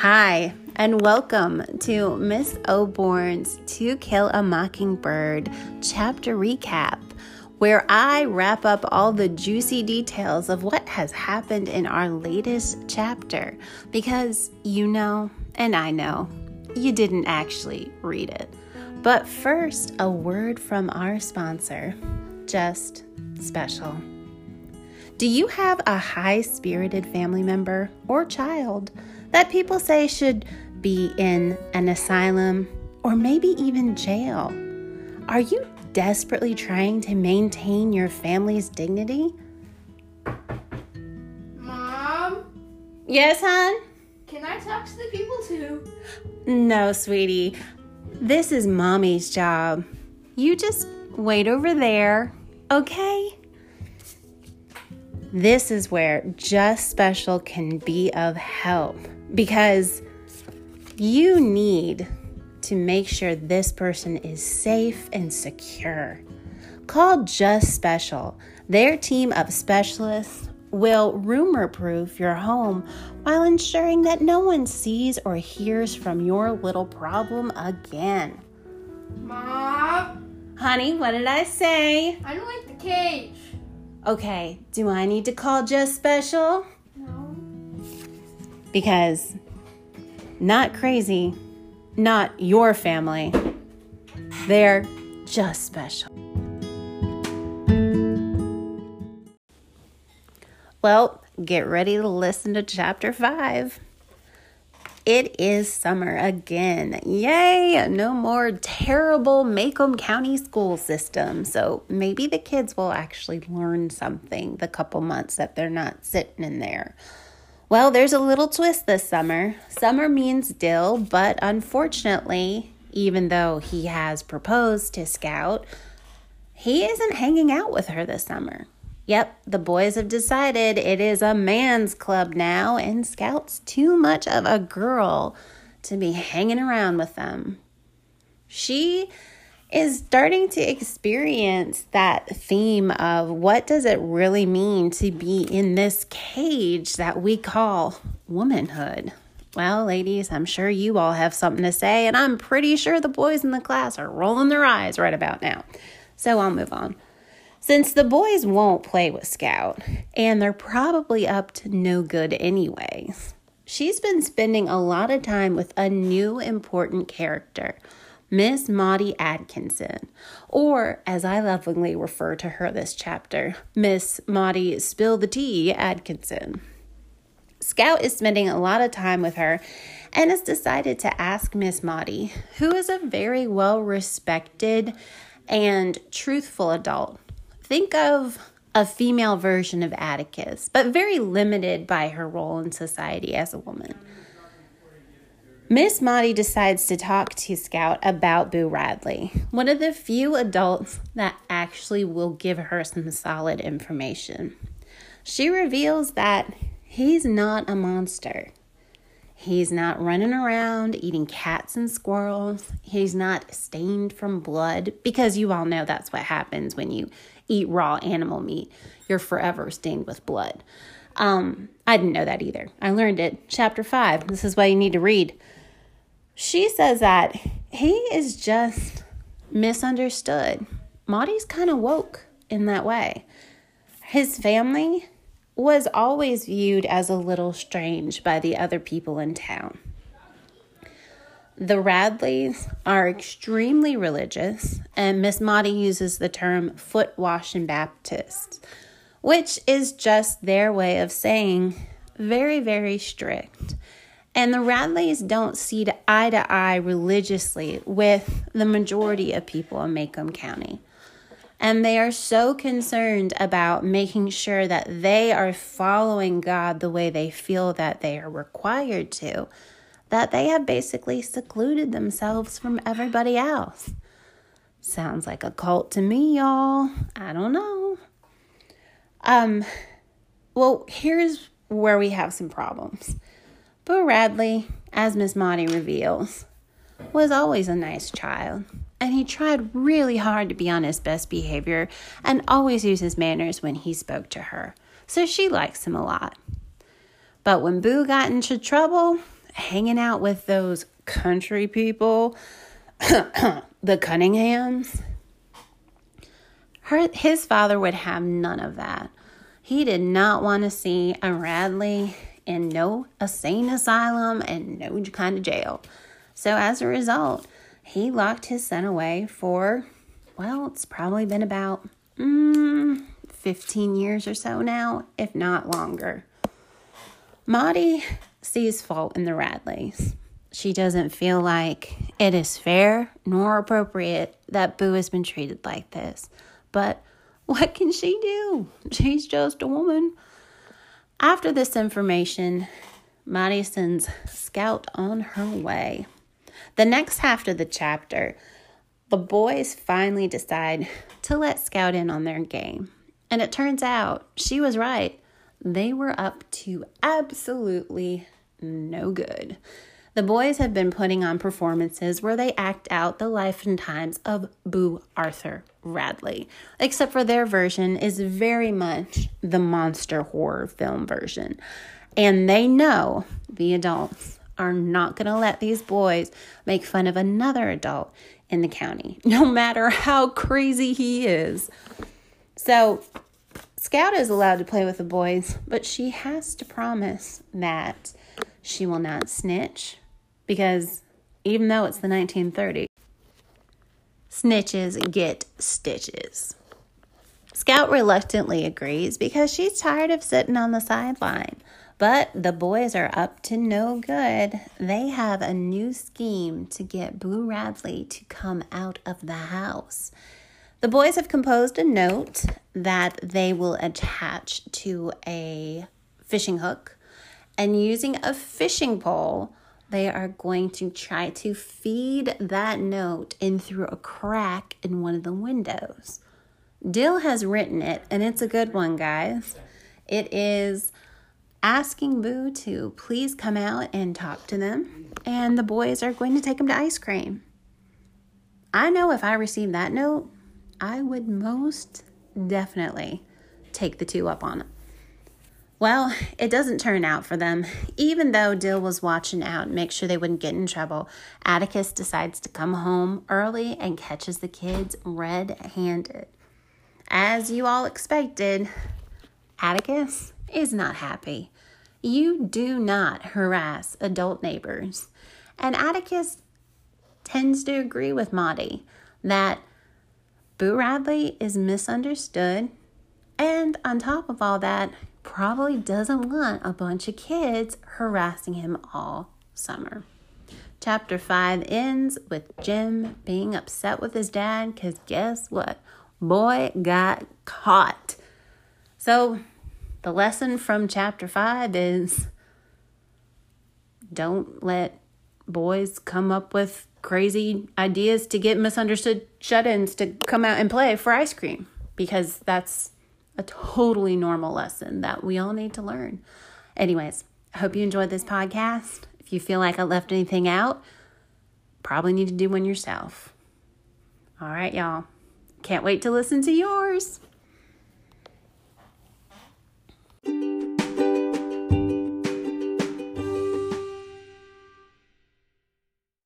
Hi, and welcome to Miss Oborn's To Kill a Mockingbird chapter recap, where I wrap up all the juicy details of what has happened in our latest chapter. Because you know, and I know, you didn't actually read it. But first, a word from our sponsor Just Special. Do you have a high spirited family member or child that people say should be in an asylum or maybe even jail? Are you desperately trying to maintain your family's dignity? Mom, Yes, hon? can I talk to the people too? No, sweetie. This is mommy's job. You just wait over there, okay? This is where Just Special can be of help because you need to make sure this person is safe and secure. Call Just Special. Their team of specialists will rumor proof your home while ensuring that no one sees or hears from your little problem again. Mom, Honey, what did I say? I don't like the cage. Okay, do I need to call Just Special? Because not crazy, not your family. They're just special. Well, get ready to listen to chapter 5. It is summer again. Yay! No more terrible Maycomb County school system. So maybe the kids will actually learn something the couple months that they're not sitting in there. Well, there's a little twist this summer. Summer means Dill, but unfortunately, even though he has proposed to Scout, he isn't hanging out with her this summer. Yep, the boys have decided it is a man's club now, and Scout's too much of a girl to be hanging around with them. She is starting to experience that theme of what does it really mean to be in this cage that we call womanhood. Well, ladies, I'm sure you all have something to say, and I'm pretty sure the boys in the class are rolling their eyes right about now. So I'll move on. Since the boys won't play with Scout, and they're probably up to no good anyways, she's been spending a lot of time with a new important character, Miss Maudie Atkinson, or as I lovingly refer to her this chapter, Miss Maudie Spill the Tea Atkinson. Scout is spending a lot of time with her and has decided to ask Miss Maudie, who is a very well respected and truthful adult. Think of a female version of Atticus, but very limited by her role in society as a woman. Miss Maudie decides to talk to Scout about Boo Radley, one of the few adults that actually will give her some solid information. She reveals that he's not a monster. He's not running around eating cats and squirrels. He's not stained from blood because you all know that's what happens when you eat raw animal meat. You're forever stained with blood. Um, I didn't know that either. I learned it. Chapter 5. This is why you need to read. She says that he is just misunderstood. Maudie's kind of woke in that way. His family was always viewed as a little strange by the other people in town. The Radleys are extremely religious, and Miss Maudie uses the term foot washing Baptists, which is just their way of saying very, very strict. And the Radleys don't see eye to eye religiously with the majority of people in Maycomb County. And they are so concerned about making sure that they are following God the way they feel that they are required to, that they have basically secluded themselves from everybody else. Sounds like a cult to me, y'all. I don't know. Um, well, here's where we have some problems. Boo Radley, as Miss Maudie reveals, was always a nice child, and he tried really hard to be on his best behavior and always use his manners when he spoke to her, so she likes him a lot. But when Boo got into trouble, hanging out with those country people, the Cunninghams. Her, his father would have none of that. He did not want to see a Radley in no insane asylum and no kind of jail. So as a result, he locked his son away for, well, it's probably been about mm, 15 years or so now, if not longer. Maudie sees fault in the Radleys. She doesn't feel like it is fair nor appropriate that Boo has been treated like this. But what can she do? She's just a woman. After this information, Maudie sends Scout on her way. The next half of the chapter, the boys finally decide to let Scout in on their game. And it turns out she was right. They were up to absolutely no good. The boys have been putting on performances where they act out the life and times of Boo Arthur Radley, except for their version is very much the monster horror film version. And they know the adults are not going to let these boys make fun of another adult in the county, no matter how crazy he is. So, Scout is allowed to play with the boys, but she has to promise that she will not snitch, because even though it's the 1930s, snitches get stitches. Scout reluctantly agrees because she's tired of sitting on the sideline. But the boys are up to no good. They have a new scheme to get Boo Radley to come out of the house. The boys have composed a note that they will attach to a fishing hook, and using a fishing pole, they are going to try to feed that note in through a crack in one of the windows. Dill has written it, and it's a good one, guys. It is asking Boo to please come out and talk to them, and the boys are going to take him to ice cream. I know if I received that note, I would most definitely take the two up on it. Well, it doesn't turn out for them. Even though Dill was watching out, make sure they wouldn't get in trouble, Atticus decides to come home early and catches the kids red handed. As you all expected, Atticus is not happy. You do not harass adult neighbors. And Atticus tends to agree with Maudie that Boo Radley is misunderstood. And on top of all that, probably doesn't want a bunch of kids harassing him all summer. Chapter 5 ends with Jem being upset with his dad because guess what? Boy got caught. So, the lesson from chapter 5 is don't let boys come up with crazy ideas to get misunderstood shut ins to come out and play for ice cream because that's a totally normal lesson that we all need to learn. Anyways, I hope you enjoyed this podcast. If you feel like I left anything out, probably need to do one yourself. All right, y'all. Can't wait to listen to yours.